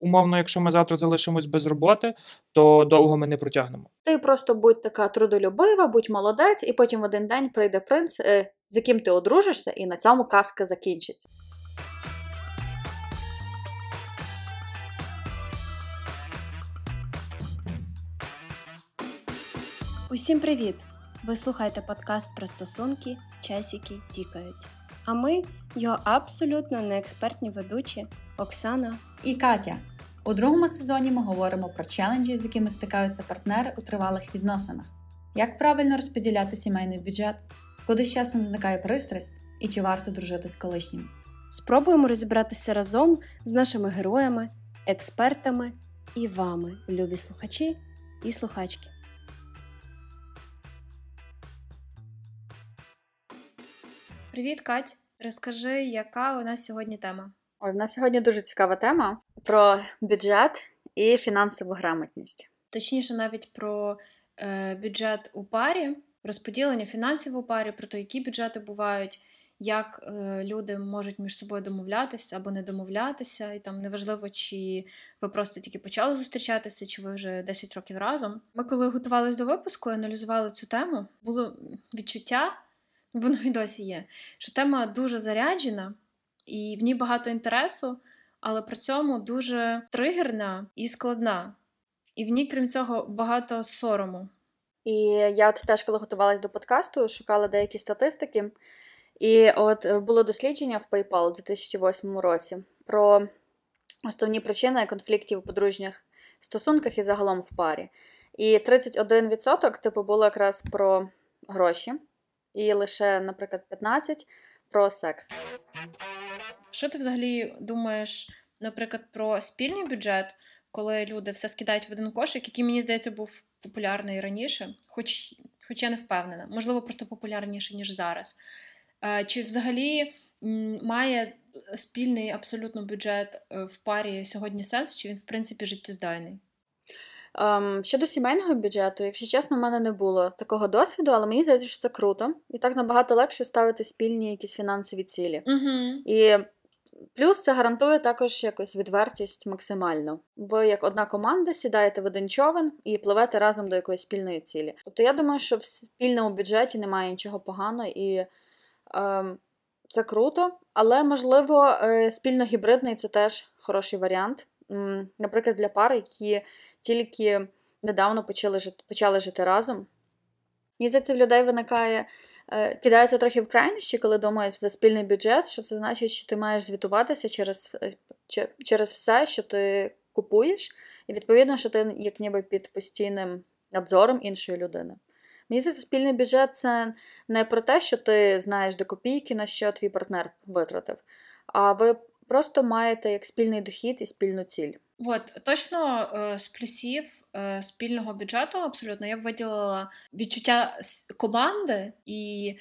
умовно, якщо ми завтра залишимось без роботи, то довго ми не протягнемо. Ти просто будь така трудолюбива, будь молодець, і потім в один день прийде принц, е, з яким ти одружишся, і на цьому казка закінчиться. Усім привіт! Ви слухаєте подкаст про стосунки, часики тікають. А ми його абсолютно неекспертні ведучі Оксана. і Катя. У другому сезоні ми говоримо про челенджі, з якими стикаються партнери у тривалих відносинах, як правильно розподіляти сімейний бюджет, куди з часом зникає пристрасть і чи варто дружити з колишнім. Спробуємо розібратися разом з нашими героями, експертами і вами, любі слухачі і слухачки. Привіт, Кать! Розкажи, яка у нас сьогодні тема? Ой, в нас сьогодні дуже цікава тема про бюджет і фінансову грамотність. Точніше, навіть про е, бюджет у парі, розподілення фінансів у парі, про те, які бюджети бувають, як е, люди можуть між собою домовлятися або не домовлятися, і там неважливо, чи ви просто тільки почали зустрічатися, чи ви вже 10 років разом. Ми, коли готувалися до випуску, аналізували цю тему, було відчуття, воно і досі є, що тема дуже заряджена, і в ній багато інтересу, але при цьому дуже тригерна і складна. І в ній, крім цього, багато сорому. І я от теж, коли готувалась до подкасту, шукала деякі статистики. І от е, було дослідження в PayPal у 2008 році про основні причини конфліктів у подружніх стосунках і загалом в парі. І 31% типу було якраз про гроші, і лише, наприклад, 15% про секс. Що ти взагалі думаєш, наприклад, про спільний бюджет, коли люди все скидають в один кошик, який, мені здається, був популярний раніше, хоч, хоч я не впевнена, можливо, просто популярніше, ніж зараз. Е, Чи взагалі має спільний абсолютно бюджет е, в парі сьогодні сенс, чи він, в принципі, життєздайний? Ем, щодо сімейного бюджету, якщо чесно, в мене не було такого досвіду, але мені здається, що це круто. І так набагато легше ставити спільні якісь фінансові цілі. Угу. І плюс це гарантує також якось відвертість максимально. Ви як одна команда сідаєте в один човен і пливете разом до якоїсь спільної цілі. Тобто я думаю, що в спільному бюджеті немає нічого поганого і ем, це круто, але можливо е, спільно-гібридний це теж хороший варіант. Наприклад, для пар, які тільки недавно почали жити, почали жити разом. Мені здається, в людей виникає, е, кидається трохи в крайнощі, коли думають за спільний бюджет, що це значить, що ти маєш звітуватися через, е, через все, що ти купуєш, і відповідно, що ти як ніби під постійним надзором іншої людини. Мені здається, спільний бюджет це не про те, що ти знаєш до копійки, на що твій партнер витратив, а ви просто маєте як спільний дохід і спільну ціль. От точно з плюсів е, спільного бюджету абсолютно я б виділила відчуття команди, і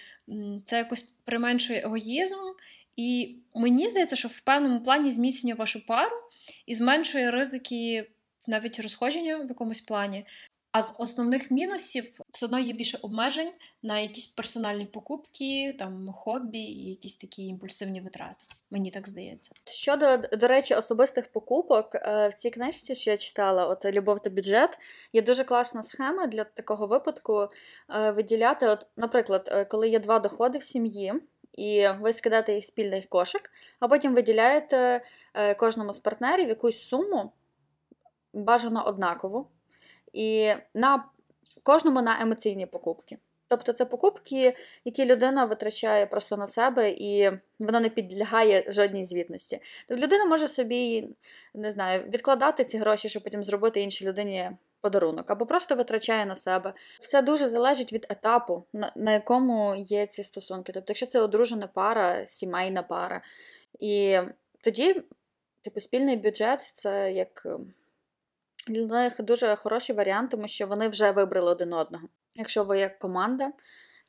це якось применшує егоїзм. І мені здається, що в певному плані зміцнює вашу пару і зменшує ризики навіть розходження в якомусь плані. А з основних мінусів все одно є більше обмежень на якісь персональні покупки, там хобі і якісь такі імпульсивні витрати. Мені так здається. Щодо, до речі, особистих покупок, е, в цій книжці, що я читала, от Любов та бюджет, є дуже класна схема для такого випадку е, виділяти, от, наприклад, е, коли є два доходи в сім'ї, і ви скидаєте їх спільний кошик, а потім виділяєте кожному з партнерів якусь суму, бажано однакову, і на кожному на емоційні покупки. Тобто це покупки, які людина витрачає просто на себе, і вона не підлягає жодній звітності. Тобто людина може собі, не знаю, відкладати ці гроші, щоб потім зробити іншій людині подарунок, або просто витрачає на себе. Все дуже залежить від етапу, на, якому є ці стосунки. Тобто, якщо це одружена пара, сімейна пара. І тоді, типу, спільний бюджет це як для них дуже хороший варіант, тому що вони вже вибрали один одного. Якщо ви як команда,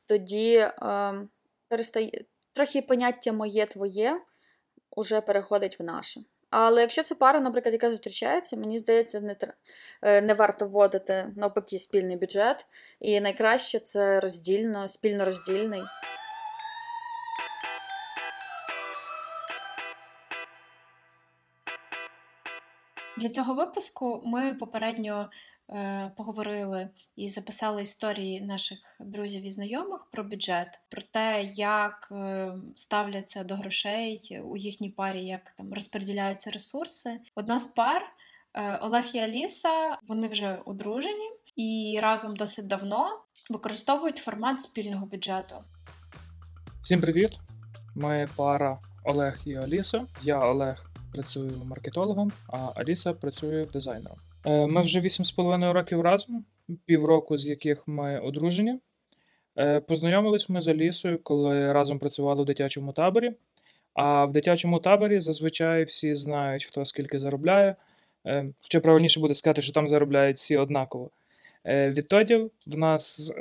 тоді е, перестає трохи поняття моє твоє уже переходить в наше. Але якщо це пара, наприклад, яка зустрічається, мені здається, не, е, не варто вводити навпаки спільний бюджет. І найкраще це роздільно, спільно роздільний. Для цього випуску ми попередньо е, поговорили і записали історії наших друзів і знайомих про бюджет, про те, як е, ставляться до грошей у їхній парі, як там розподіляються ресурси. Одна з пар е, Олег і Аліса, вони вже одружені і разом досить давно використовують формат спільного бюджету. Всім привіт! Ми пара Олег і Аліса. Я Олег працюю маркетологом, а Аліса працює дизайнером. Е, Ми вже 8,5 років разом, півроку з яких ми одружені. Е, Познайомились ми з Алісою, коли разом працювали в дитячому таборі. А в дитячому таборі зазвичай всі знають, хто скільки заробляє. Е, Хоча правильніше буде сказати, що там заробляють всі однаково. Відтоді в нас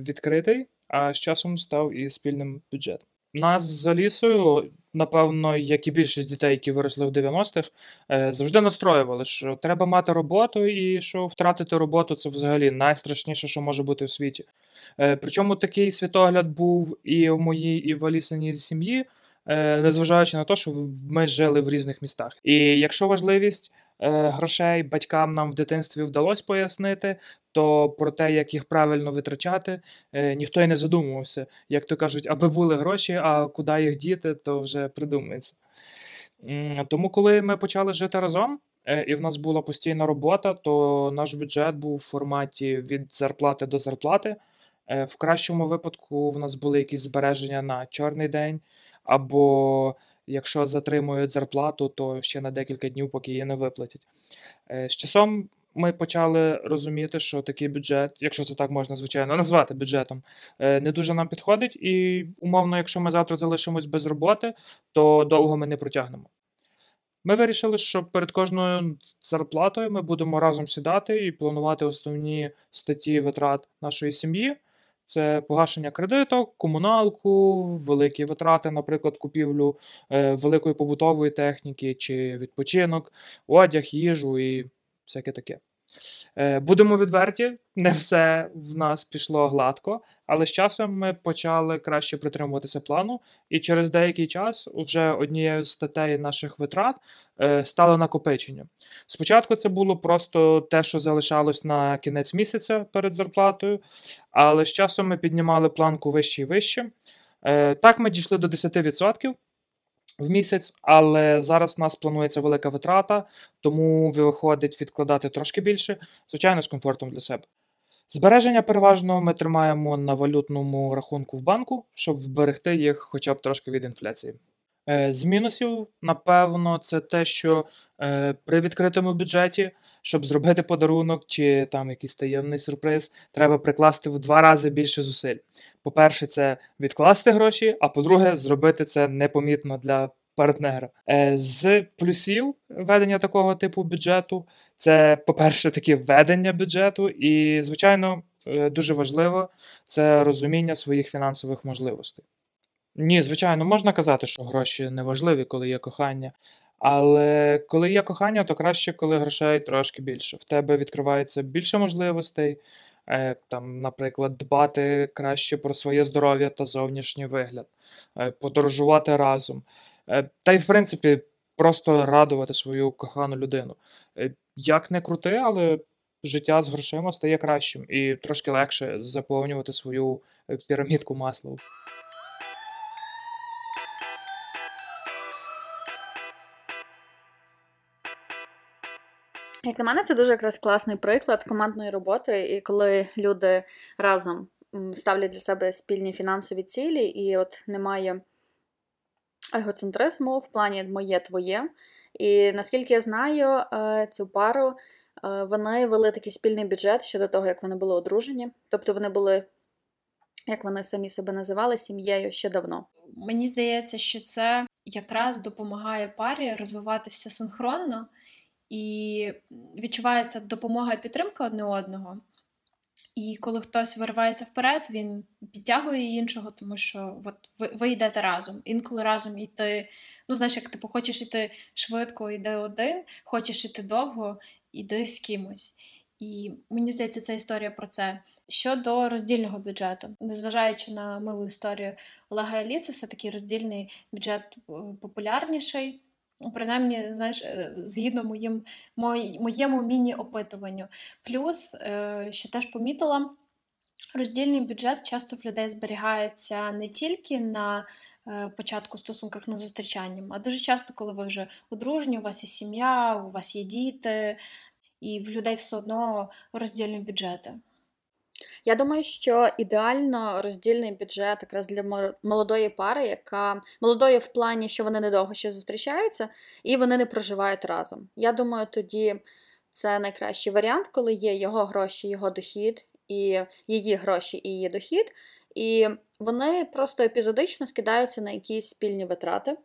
відкритий, а з часом став і спільним бюджет. Нас з Алісою, напевно, як і більшість дітей, які виросли в 90-х, е, завжди настроювали, що треба мати роботу, і що втратити роботу це взагалі найстрашніше, що може бути в світі. Е, Причому такий світогляд був і в моїй, і в Алісиній сім'ї, е, незважаючи на те, що ми жили в різних містах. І якщо важливість грошей батькам нам в дитинстві вдалося пояснити, то про те, як їх правильно витрачати, е, ніхто й не задумувався. Як то кажуть, аби були гроші, а куди їх діти, то вже придумається. Тому, коли ми почали жити разом, е, і в нас була постійна робота, то наш бюджет був в форматі від зарплати до зарплати. Е, В кращому випадку в нас були якісь збереження на чорний день, або якщо затримують зарплату, то ще на декілька днів, поки її не виплатять. Е, З часом ми почали розуміти, що такий бюджет, якщо це так можна звичайно назвати бюджетом, е, не дуже нам підходить. І умовно, якщо ми завтра залишимось без роботи, то довго ми не протягнемо. Ми вирішили, що перед кожною зарплатою ми будемо разом сідати і планувати основні статті витрат нашої сім'ї. Це погашення кредиту, комуналку, великі витрати, наприклад, купівлю е, великої побутової техніки чи відпочинок, одяг, їжу і всяке таке. Е, Будемо відверті, не все в нас пішло гладко, але з часом ми почали краще притримуватися плану, і через деякий час вже однією з статей наших витрат е, стало накопичення. Спочатку це було просто те, що залишалось на кінець місяця перед зарплатою, але з часом ми піднімали планку вище і вище. Е, Так ми дійшли до 10% в місяць, але зараз в нас планується велика витрата, тому виходить відкладати трошки більше, звичайно, з комфортом для себе. Збереження переважно ми тримаємо на валютному рахунку в банку, щоб вберегти їх хоча б трошки від інфляції. Е, З мінусів, напевно, це те, що е, при відкритому бюджеті, щоб зробити подарунок чи там якийсь таємний сюрприз, треба прикласти в два рази більше зусиль. По-перше, це відкласти гроші, а по-друге, зробити це непомітно для партнера. Е, З плюсів ведення такого типу бюджету, це, по-перше, таке ведення бюджету, і, звичайно, дуже важливо це розуміння своїх фінансових можливостей. Ні, звичайно, можна казати, що гроші не важливі, коли є кохання. Але коли є кохання, то краще, коли грошей трошки більше. В тебе відкривається більше можливостей, е, там, наприклад, дбати краще про своє здоров'я та зовнішній вигляд, е, подорожувати разом. Е, Та й, в принципі, просто радувати свою кохану людину. Е, Як не крути, але життя з грошима стає кращим і трошки легше заповнювати свою е, пірамідку маслом. Як на мене, це дуже якраз класний приклад командної роботи, і коли люди разом ставлять для себе спільні фінансові цілі, і от немає егоцентризму в плані моє твоє. І наскільки я знаю, е, цю пару е, вони вели такий спільний бюджет ще до того, як вони були одружені. Тобто вони були, як вони самі себе називали, сім'єю ще давно. Мені здається, що це якраз допомагає парі розвиватися синхронно і відчувається допомога і підтримка одне одного. І коли хтось виривається вперед, він підтягує іншого, тому що от ви, ви йдете разом. Інколи разом йти. Ну, знаєш, як типу, хочеш йти швидко, йди один, хочеш йти довго, йди з кимось. І мені здається, це історія про це. Щодо роздільного бюджету, незважаючи на милу історію Олега і Аліси, все-таки роздільний бюджет е, популярніший Принаймні, знаєш, е, згідно моїм, моєму міні-опитуванню. Плюс, е, що теж помітила, роздільний бюджет часто в людей зберігається не тільки на е, початку стосунках на зустрічанням, а дуже часто, коли ви вже одружені, у вас є сім'я, у вас є діти, і в людей все одно роздільні бюджети. Я думаю, що ідеально роздільний бюджет якраз для молодої пари, яка молодої в плані, що вони недовго ще зустрічаються, і вони не проживають разом. Я думаю, тоді це найкращий варіант, коли є його гроші, його дохід, і її гроші і її дохід. І вони просто епізодично скидаються на якісь спільні витрати,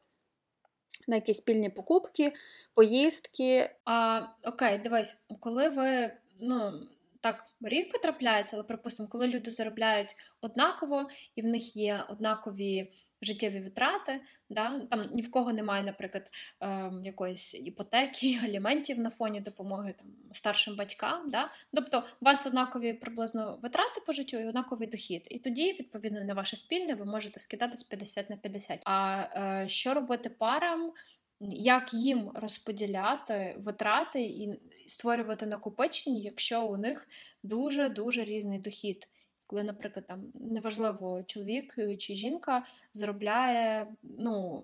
на якісь спільні покупки, поїздки, А, окей, дивись, коли ви, ну, так рідко трапляється, але припустимо, коли люди заробляють однаково і в них є однакові життєві витрати, да? там ні в кого немає, наприклад, ем, якоїсь іпотеки, аліментів на фоні допомоги там, старшим батькам. Да? Тобто у вас однакові приблизно витрати по життю і однаковий дохід. І тоді, відповідно, на ваше спільне ви можете скидати з 50 на 50. А е, що робити парам? Як їм розподіляти витрати і створювати накопичення, якщо у них дуже-дуже різний дохід. Коли, наприклад, там неважливо, чоловік чи жінка заробляє ну,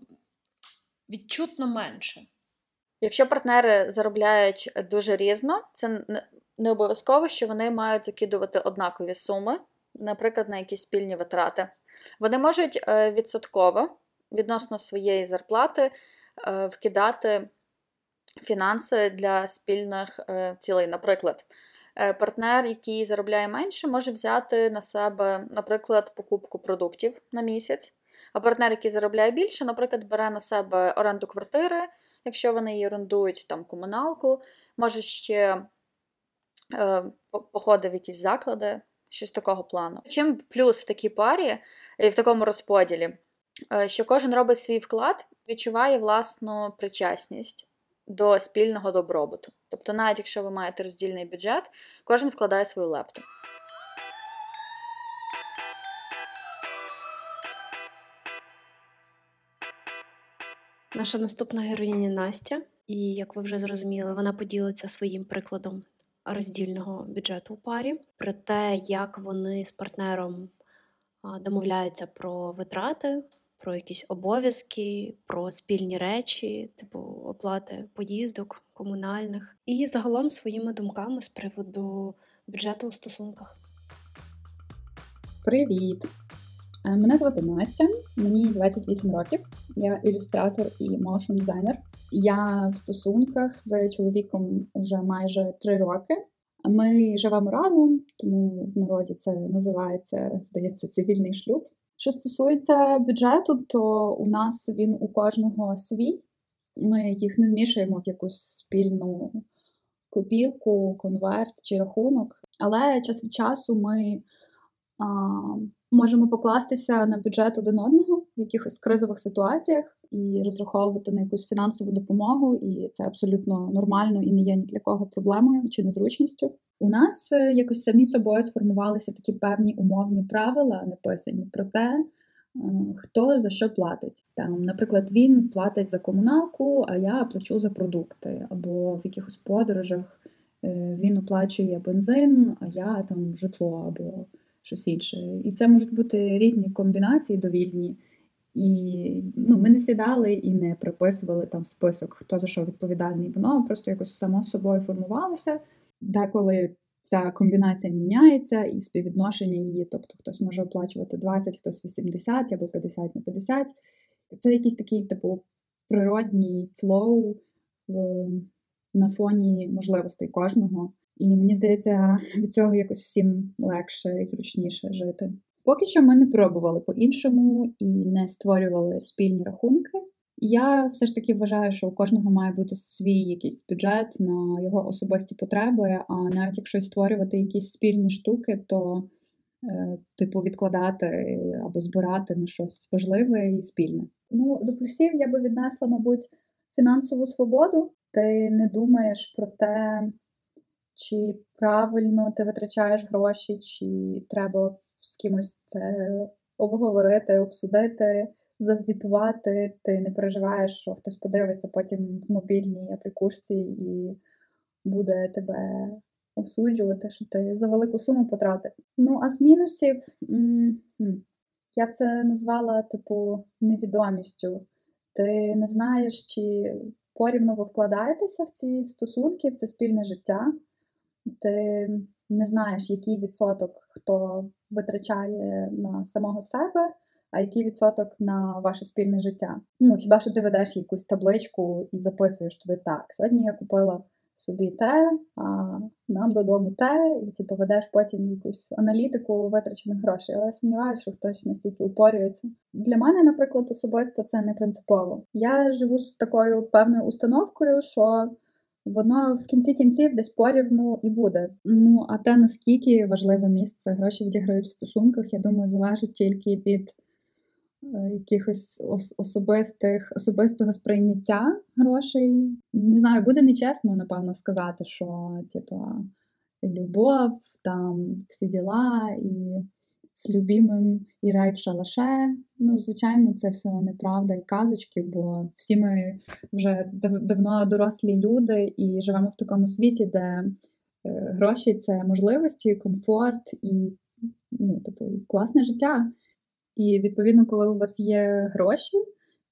відчутно менше. Якщо партнери заробляють дуже різно, це не- обов'язково, що вони мають закидувати однакові суми, наприклад, на якісь спільні витрати. Вони можуть е, відсотково відносно своєї зарплати е, вкидати фінанси для спільних е, цілей. Наприклад, е, партнер, який заробляє менше, може взяти на себе, наприклад, покупку продуктів на місяць. А партнер, який заробляє більше, наприклад, бере на себе оренду квартири, якщо вони її орендують, там комуналку, може ще е, походи в якісь заклади, щось такого плану. Чим плюс в такій парі і в такому розподілі, е, що кожен робить свій вклад, відчуває власну причасність до спільного добробуту. Тобто, навіть якщо ви маєте роздільний бюджет, кожен вкладає свою лепту. Наша наступна героїня Настя, і як ви вже зрозуміли, вона поділиться своїм прикладом роздільного бюджету у парі, про те, як вони з партнером домовляються про витрати, про якісь обов'язки, про спільні речі, типу оплати поїздок, комунальних, і загалом своїми думками з приводу бюджету у стосунках. Привіт! Е, Мене звати Настя, мені 28 років. Я ілюстратор і моушн дизайнер. Я в стосунках з чоловіком вже майже 3 роки. Ми живемо разом, тому в народі це називається, здається, цивільний шлюб. Що стосується бюджету, то у нас він у кожного свій. Ми їх не змішуємо в якусь спільну копілку, конверт чи рахунок. Але час від часу ми а, можемо покластися на бюджет один одного в якихось кризових ситуаціях і розраховувати на якусь фінансову допомогу, і це абсолютно нормально і не є ні для кого проблемою чи незручністю. У нас е, якось самі собою сформувалися такі певні умовні правила, написані про те, е, хто за що платить. Там, наприклад, він платить за комуналку, а я плачу за продукти, або в якихось подорожах е, він оплачує бензин, а я там житло або щось інше. І це можуть бути різні комбінації довільні. І ну, ми не сідали і не приписували там список, хто за що відповідальний. Воно просто якось само собою формувалося. Деколи ця комбінація міняється і співвідношення її, тобто хтось може оплачувати 20, хтось 80 або 50 на 50. Це якийсь такий, типу, природній flow в- на фоні можливостей кожного. І мені здається, від цього якось всім легше і зручніше жити. Поки що ми не пробували по-іншому і не створювали спільні рахунки. Я все ж таки вважаю, що у кожного має бути свій якийсь бюджет на його особисті потреби. А навіть якщо створювати якісь спільні штуки, то е, типу відкладати або збирати на щось важливе і спільне. Ну, до плюсів я би віднесла, мабуть, фінансову свободу. Ти не думаєш про те, чи правильно ти витрачаєш гроші, чи треба з кимось це обговорити, обсудити. зазвітувати, ти не переживаєш, що хтось подивиться потім в мобільній аплікушці і буде тебе осуджувати, що ти за велику суму потратив. Ну, а з мінусів я б це назвала, типу, невідомістю. Ти не знаєш, чи порівну ви вкладаєтеся в ці стосунки, в це спільне життя. Ти не знаєш, який відсоток хто витрачає на самого себе, а який відсоток на ваше спільне життя. Ну, хіба що ти ведеш якусь табличку і записуєш туди так. Сьогодні я купила собі те, а нам додому те, і типу ведеш потім якусь аналітику витрачених грошей. Але я сумніваюся, що хтось настільки упорюється. Для мене, наприклад, особисто це не принципово. Я живу з такою певною установкою, що воно в кінці кінців десь порівну і буде. Ну а те наскільки важливе місце гроші відіграють в стосунках, я думаю, залежить тільки від е, якихось особистих особистого сприйняття грошей. Не знаю, буде нечесно, напевно, сказати, що типу, любов, там всі діла і з любимим і рай в шалаше. Ну, звичайно, це все неправда і казочки, бо всі ми вже дав- давно дорослі люди і живемо в такому світі, де е, гроші це можливості, комфорт і ну, типу, класне життя. І відповідно, коли у вас є гроші,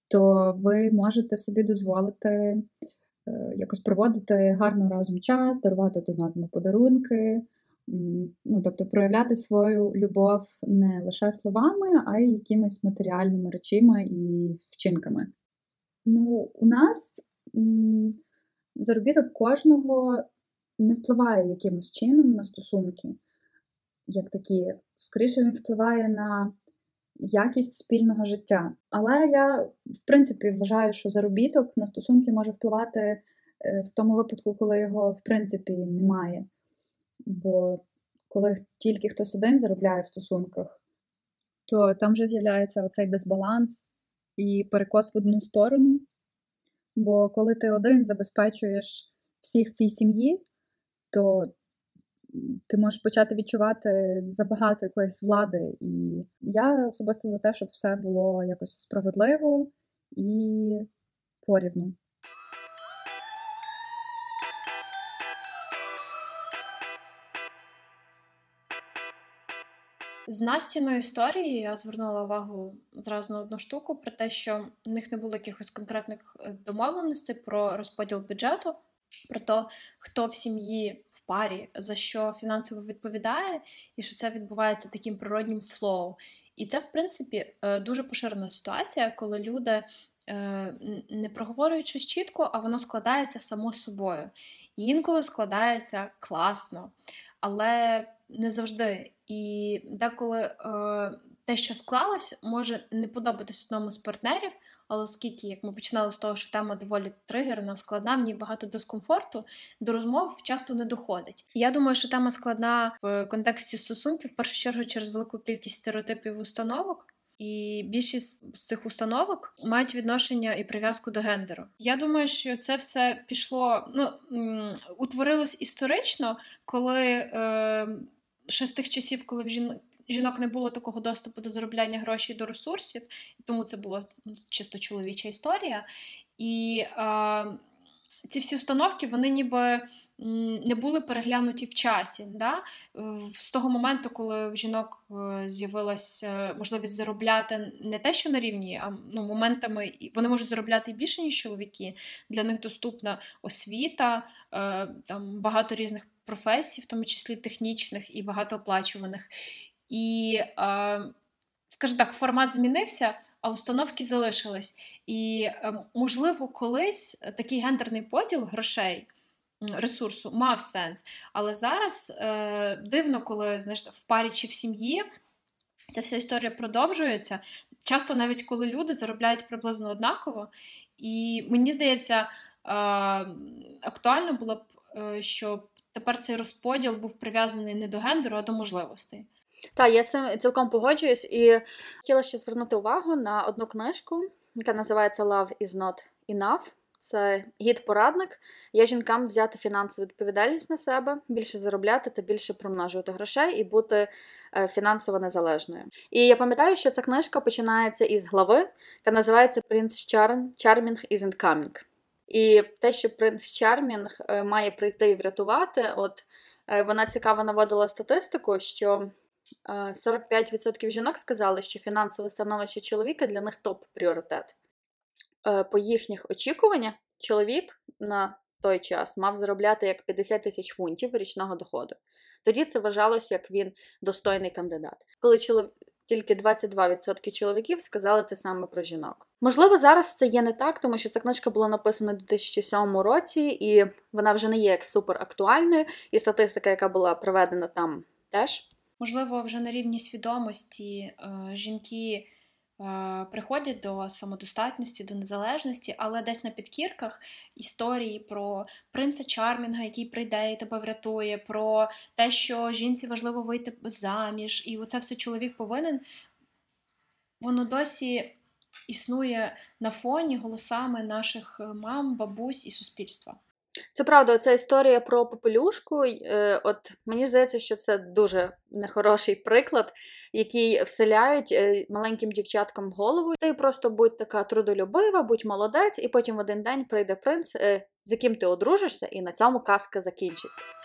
то ви можете собі дозволити е, якось проводити гарно разом час, дарувати один подарунки. Ну, тобто проявляти свою любов не лише словами, а й якимись матеріальними речима і вчинками. Ну, у нас заробіток кожного не впливає якимось чином на стосунки, як такі. Скоріше він впливає на якість спільного життя. Але я, в принципі, вважаю, що заробіток на стосунки може впливати е, в тому випадку, коли його в принципі немає. Бо коли тільки хтось один заробляє в стосунках, то там вже з'являється оцей дисбаланс і перекос в одну сторону. Бо коли ти один забезпечуєш всіх в цій сім'ї, то ти можеш почати відчувати забагато якоїсь влади. І я особисто за те, щоб все було якось справедливо і порівну. З Настіною історії я звернула увагу зразу на одну штуку про те, що в них не було якихось конкретних е, домовленостей про розподіл бюджету, про те, хто в сім'ї в парі за що фінансово відповідає, і що це відбувається таким природнім flow. І це, в принципі, е, дуже поширена ситуація, коли люди. е, Не проговорюють щось чітко, а воно складається само собою. І інколи складається класно, але не завжди. І деколи е, те, що склалось, може не подобатись одному з партнерів, але оскільки, як ми починали з того, що тема доволі тригерна, складна, ній багато дискомфорту, до розмов часто не доходить. Я думаю, що тема складна в контексті стосунків, в першу чергу, через велику кількість стереотипів установок. І більшість з цих установок мають відношення і прив'язку до гендеру. Я думаю, що це все пішло, ну утворилось історично, коли е, ще з тих часів, коли в жін... жінок не було такого доступу до заробляння грошей до ресурсів, тому це була ну, чисто чоловіча історія. І е, ці всі установки, вони ніби не були переглянуті в часі. Да? З того моменту, коли в жінок е, з'явилася можливість заробляти не те, що на рівні, а ну, моментами вони можуть заробляти більше, ніж чоловіки. Для них доступна освіта, е, там багато різних професій, в тому числі технічних і багатооплачуваних. І, е, скажімо так, формат змінився, а установки залишились. І, е, можливо, колись такий гендерний поділ грошей. Ресурсу мав сенс, але зараз е, дивно, коли знаєш, в парі чи в сім'ї ця вся історія продовжується. Часто навіть коли люди заробляють приблизно однаково, і мені здається, е, актуально було б, е, щоб тепер цей розподіл був прив'язаний не до гендеру, а до можливостей. Так, я цим цілком погоджуюсь і хотіла ще звернути увагу на одну книжку, яка називається Love is not enough. це гід-порадник. Я жінкам взяти фінансову відповідальність на себе, більше заробляти та більше примножувати грошей і бути е, фінансово незалежною. І я пам'ятаю, що ця книжка починається із глави, яка називається Принц Чарм Charming isn't coming. І те, що принц Чармінг е, має прийти і врятувати, от е, вона цікаво наводила статистику, що 45% жінок сказали, що фінансове становище чоловіка для них топ-пріоритет. Е, по їхніх очікуваннях, чоловік на той час мав заробляти як 50 тисяч фунтів річного доходу. Тоді це вважалося, як він достойний кандидат. Коли чоловік. Тільки 22% чоловіків сказали те саме про жінок. Можливо, зараз це є не так, тому що ця книжка була написана у 2007 році, і вона вже не є як супер актуальною. І статистика, яка була проведена там, теж можливо, вже на рівні свідомості е, жінки приходять до самодостатності, до незалежності, але десь на підкірках історії про принца Чармінга, який прийде і тебе врятує, про те, що жінці важливо вийти заміж, і оце все чоловік повинен, воно досі. Існує на фоні голосами наших мам, бабусь і суспільства. Це правда, ця історія про попелюшку. Е, от мені здається, що це дуже нехороший приклад, який вселяють е, маленьким дівчаткам в голову. Ти просто будь така трудолюбива, будь молодець, і потім в один день прийде принц, е, з яким ти одружишся, і на цьому казка закінчиться.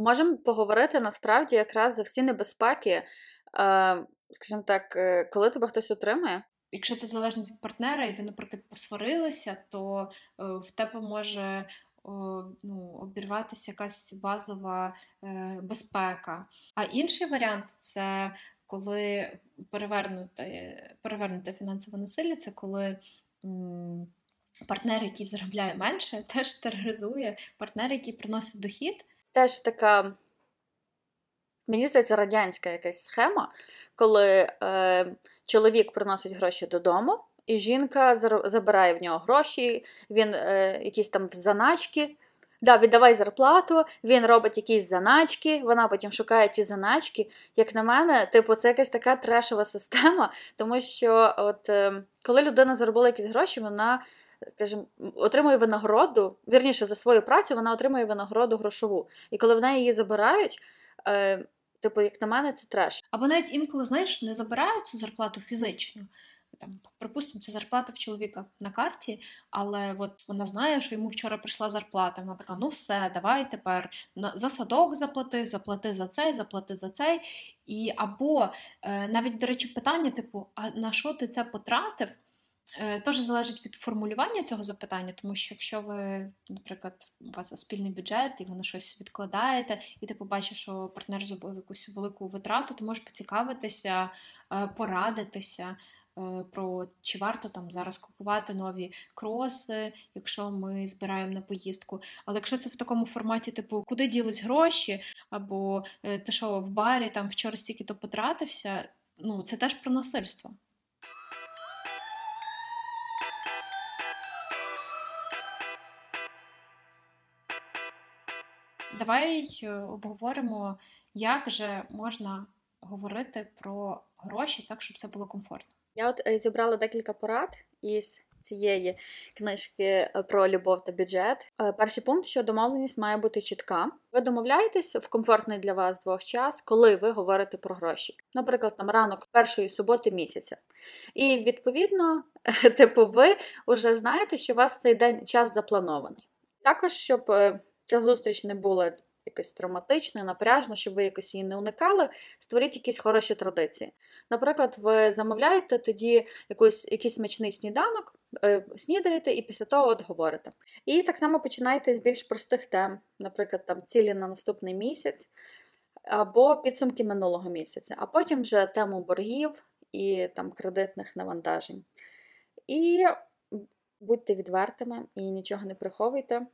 Можемо поговорити насправді якраз за всі небезпеки, е, скажімо так, е, коли тебе хтось отримує. Якщо ти залежний від партнера, і ви, наприклад, посварилися, то е, в тебе може ну, обірватися якась базова безпека. А інший варіант це коли перевернуте перевернуте фінансове насилля, це коли. Партнер, який заробляє менше, теж тероризує партнер, який приносить дохід, теж така, мені здається, радянська якась схема, коли е, чоловік приносить гроші додому, і жінка забирає в нього гроші, він е, якісь там заначки. Да, віддавай зарплату, він робить якісь заначки, вона потім шукає ті заначки. Як на мене, типу, це якась така трешова система, тому що от е, коли людина заробила якісь гроші, вона скажімо, отримує винагороду, вірніше за свою працю вона отримує винагороду грошову. І коли в неї її забирають, е, типу, як на мене, це треш. Або навіть інколи, знаєш, не забирають цю зарплату фізично. Там, Припустимо, це зарплата в чоловіка на карті, але от вона знає, що йому вчора прийшла зарплата. Вона така: ну все, давай тепер за садок заплати, заплати за цей, заплати за цей. І або е, навіть, до речі, питання, типу, а на що ти це потратив? Е, теж залежить від формулювання цього запитання, тому що якщо ви, наприклад, у вас спільний бюджет і ви на щось відкладаєте, і ти побачив, що партнер зробив якусь велику витрату, то можеш поцікавитися, е, порадитися е, про чи варто там зараз купувати нові кроси, якщо ми збираємо на поїздку. Але якщо це в такому форматі, типу, куди ділись гроші, або ти що в барі там вчора стільки то потратився, ну це теж про насильство. Давай е, обговоримо, як же можна говорити про гроші так, щоб це було комфортно. Я от е, зібрала декілька порад із цієї книжки е, про любов та бюджет. Перший пункт, що домовленість має бути чітка. Ви домовляєтесь в комфортний для вас двох час, коли ви говорите про гроші. Наприклад, там ранок першої суботи місяця. І відповідно, типу, ви вже знаєте, що у вас цей день час запланований. Також, щоб ця зустріч не була якось травматична, напряжна, щоб ви якось її не уникали, створіть якісь хороші традиції. Наприклад, ви замовляєте тоді якусь, якийсь смачний сніданок, е, снідаєте і після того от говорите. І так само починайте з більш простих тем, наприклад, там цілі на наступний місяць. Або підсумки минулого місяця, а потім вже тему боргів і там кредитних навантажень. І будьте відвертими і нічого не приховуйте.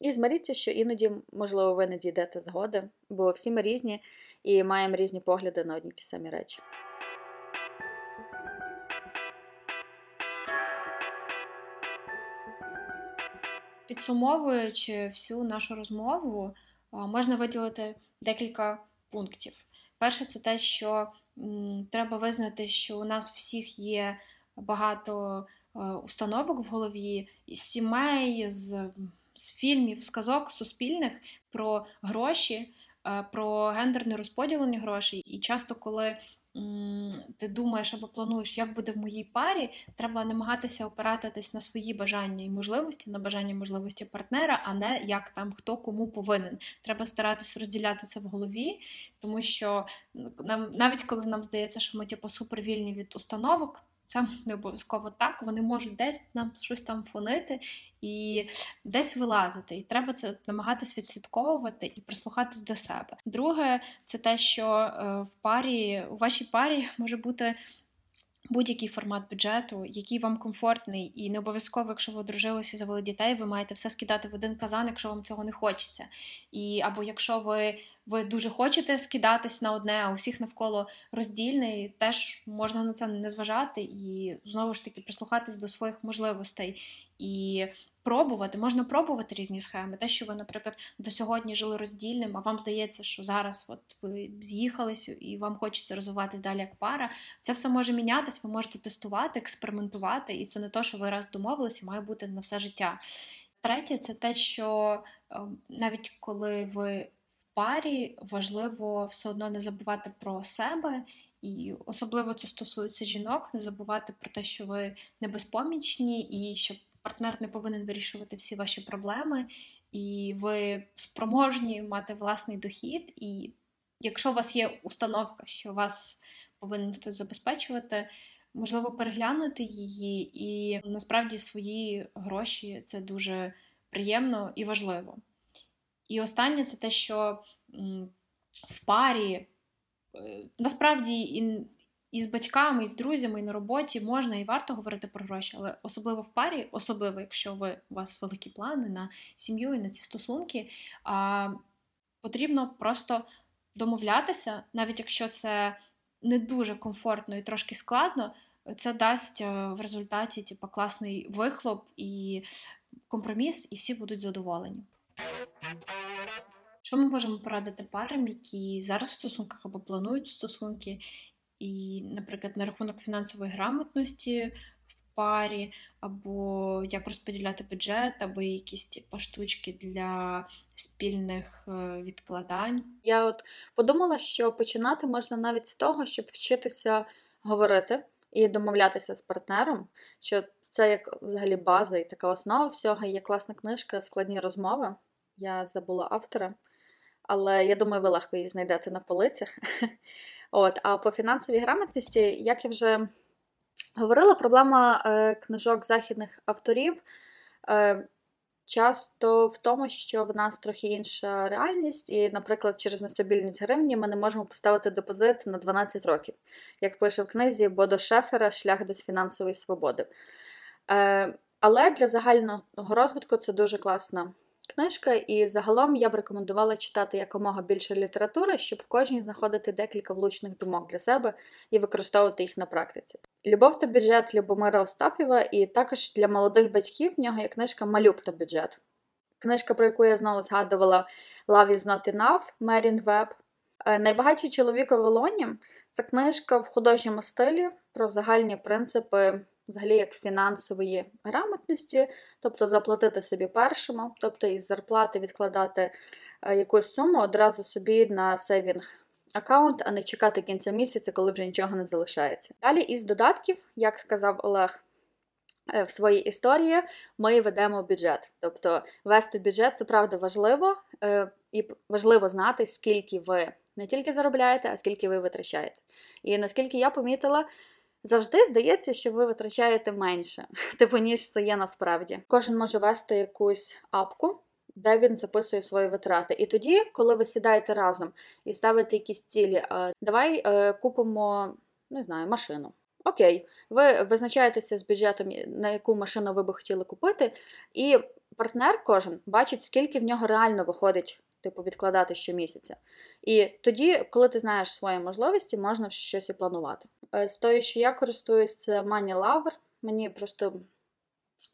І змиріться, що іноді, можливо, ви не дійдете згоди, бо всі ми різні і маємо різні погляди на одні ті самі речі. Підсумовуючи всю нашу розмову, можна виділити декілька пунктів. Перше, це те, що треба визнати, що у нас всіх є багато е, установок в голові, з сімей, з, з фільмів, сказок суспільних про гроші, е, про гендерне розподілення грошей. І часто, коли ти думаєш або плануєш, як буде в моїй парі, треба намагатися опиратись на свої бажання і можливості, на бажання можливості партнера, а не як там хто кому повинен. Треба старатися розділяти це в голові, тому що нам навіть коли нам здається, що ми типу супервільні від установок. Це не обов'язково так. Вони можуть десь нам щось там фонити і десь вилазити. І треба це намагатися відслідковувати і прислухатись до себе. Друге, це те, що е, в парі у вашій парі може бути. Будь-який формат бюджету, який вам комфортний, і не обов'язково, якщо ви одружилися завели дітей, ви маєте все скидати в один казан, якщо вам цього не хочеться. І або якщо ви ви дуже хочете скидатись на одне, а у всіх навколо роздільний, теж можна на це не зважати і знову ж таки прислухатись до своїх можливостей і пробувати. Можна пробувати різні схеми. Те, що ви, наприклад, до сьогодні жили роздільним, а вам здається, що зараз от ви з'їхались і вам хочеться розвиватись далі як пара. Це все може мінятись, ви можете тестувати, експериментувати, і це не то, що ви раз домовилися, має бути на все життя. Третє, це те, що ем, навіть коли ви парі важливо все одно не забувати про себе, і особливо це стосується жінок, не забувати про те, що ви не безпомічні, і що партнер не повинен вирішувати всі ваші проблеми, і ви спроможні мати власний дохід. І якщо у вас є установка, що вас повинен хтось забезпечувати. Можливо, переглянути її, і насправді свої гроші це дуже приємно і важливо. І останнє це те, що в парі е, насправді і, і з батьками, і з друзями, і на роботі можна і варто говорити про гроші, але особливо в парі, особливо, якщо ви у вас великі плани на сім'ю і на ці стосунки, а, потрібно просто домовлятися, навіть якщо це не дуже комфортно і трошки складно. Це дасть е, в результаті типу, класний вихлоп і компроміс, і всі будуть задоволені. Що ми можемо порадити парам, які зараз в стосунках або планують стосунки, і, наприклад, на рахунок фінансової грамотності в парі, або як розподіляти бюджет, або якісь типу, штучки для спільних е, відкладань? Я от подумала, що починати можна навіть з того, щоб вчитися говорити і домовлятися з партнером. що це як взагалі база і така основа всього. Є класна книжка Складні розмови. Я забула автора, але я думаю, ви легко її знайдете на полицях. От, А по фінансовій грамотності, як я вже говорила, проблема е, книжок західних авторів е, часто в тому, що в нас трохи інша реальність, і, наприклад, через нестабільність гривні ми не можемо поставити депозит на 12 років, як пише в книзі Бодо Шефера Шлях до фінансової свободи. Е, але для загального розвитку це дуже класна книжка, і загалом я б рекомендувала читати якомога більше літератури, щоб в кожній знаходити декілька влучних думок для себе і використовувати їх на практиці. Любов та бюджет Любомира Остапєва, і також для молодих батьків в нього є книжка Малюб та бюджет. Книжка, про яку я знову згадувала Love is not enough Мерін Веб. Найбагатший чоловік у Волоні це книжка в художньому стилі про загальні принципи взагалі як фінансової грамотності, тобто заплатити собі першому, тобто із зарплати відкладати е, якусь суму одразу собі на сейвінг аккаунт, а не чекати кінця місяця, коли вже нічого не залишається. Далі із додатків, як казав Олег. Е, в своїй історії ми ведемо бюджет. Тобто вести бюджет це правда важливо, е, і важливо знати, скільки ви не тільки заробляєте, а скільки ви витрачаєте. І наскільки я помітила, Завжди здається, що ви витрачаєте менше, типу, ніж це є насправді. Кожен може вести якусь апку, де він записує свої витрати. І тоді, коли ви сідаєте разом і ставите якісь цілі, давай е, купимо, не знаю, машину. Окей, ви визначаєтеся з бюджетом, на яку машину ви би хотіли купити, і партнер кожен бачить, скільки в нього реально виходить типу, відкладати щомісяця. І тоді, коли ти знаєш свої можливості, можна щось і планувати. Е, з тою, що я користуюсь, це Money Lover. Мені просто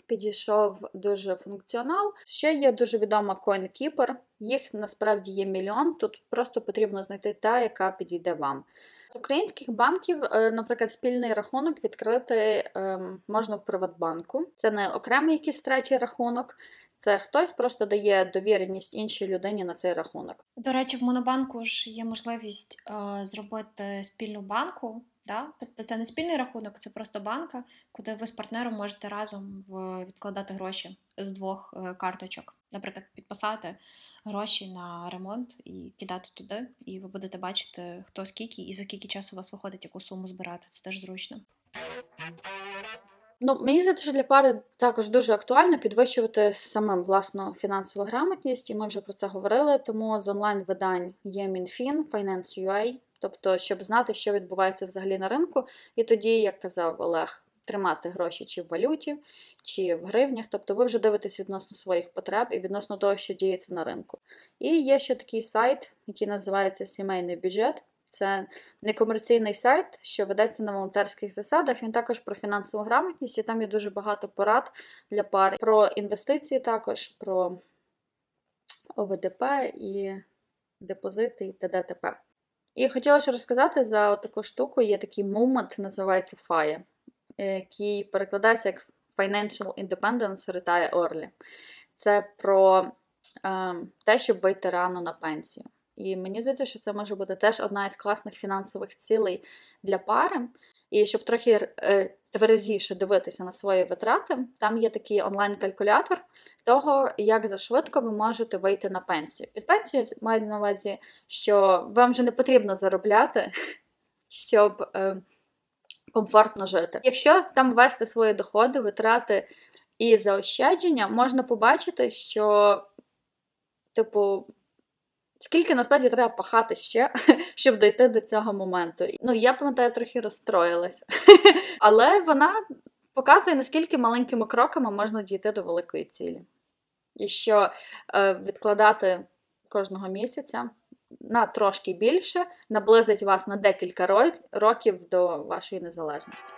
підійшов дуже функціонал. Ще є дуже відома CoinKeeper. Їх насправді є мільйон. Тут просто потрібно знайти та, яка підійде вам. З українських банків, е, наприклад, спільний рахунок відкрити ем, можна в Приватбанку. Це не окремий якийсь третій рахунок. Це хтось просто дає довіреність іншій людині на цей рахунок. До речі, в Монобанку ж є можливість е, зробити спільну банку. Да? Тобто це не спільний рахунок, це просто банка, куди ви з партнером можете разом відкладати гроші з двох е, карточок. Наприклад, підписати гроші на ремонт і кидати туди, і ви будете бачити, хто скільки і за скільки часу у вас виходить яку суму збирати. Це теж зручно. Ну, мені здається, що для пари також дуже актуально підвищувати самим власну фінансову грамотність, і ми вже про це говорили. Тому з онлайн-видань є Мінфін, Finance.ua, тобто, щоб знати, що відбувається взагалі на ринку, і тоді, як казав Олег, тримати гроші чи в валюті, чи в гривнях. Тобто ви вже дивитесь відносно своїх потреб і відносно того, що діється на ринку. І є ще такий сайт, який називається Сімейний бюджет. Це некомерційний сайт, що ведеться на волонтерських засадах. Він також про фінансову грамотність, і там є дуже багато порад для пари про інвестиції, також про ОВДП і депозити і ТДТП. І хотіла ще розказати за таку штуку. Є такий момент, називається FIRE, який перекладається як Financial Independence Retire Early. Це про е, те, щоб вийти рано на пенсію. І мені здається, що це може бути теж одна із класних фінансових цілей для пари. І щоб трохи е, тверезіше дивитися на свої витрати, там є такий онлайн-калькулятор того, як зашвидко ви можете вийти на пенсію. Під пенсію маю на увазі, що вам вже не потрібно заробляти, щоб е, комфортно жити. Якщо там ввести свої доходи, витрати і заощадження, можна побачити, що, типу, Скільки насправді треба пахати ще, щоб дійти до цього моменту. Ну, я пам'ятаю, трохи розстроїлася. Але вона показує, наскільки маленькими кроками можна дійти до великої цілі. І що е, відкладати кожного місяця на трошки більше наблизить вас на декілька років до вашої незалежності.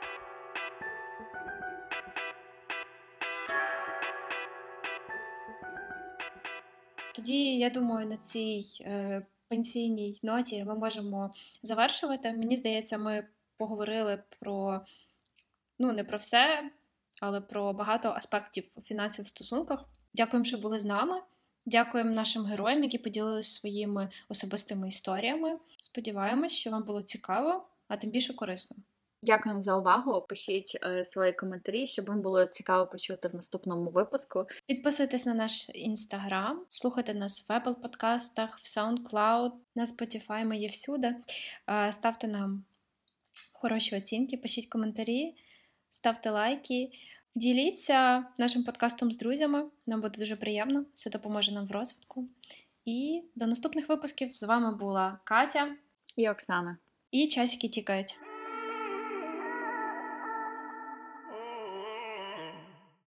Тоді я думаю, на цій е, пенсійній ноті ми можемо завершувати. Мені здається, ми поговорили про ну не про все, але про багато аспектів фінансів в стосунках. Дякуємо, що були з нами. Дякуємо нашим героям, які поділилися своїми особистими історіями. Сподіваємось, що вам було цікаво, а тим більше корисно. Дякуємо за увагу. Пишіть е, свої коментарі, щоб вам було цікаво почути в наступному випуску. Підписуйтесь на наш інстаграм, слухайте нас в Apple подкастах, в SoundCloud, на Spotify, ми є всюди. Е, Ставте нам хороші оцінки, пишіть коментарі, ставте лайки, діліться нашим подкастом з друзями. Нам буде дуже приємно, це допоможе нам в розвитку. І до наступних випусків з вами була Катя І Оксана. і часики тікають.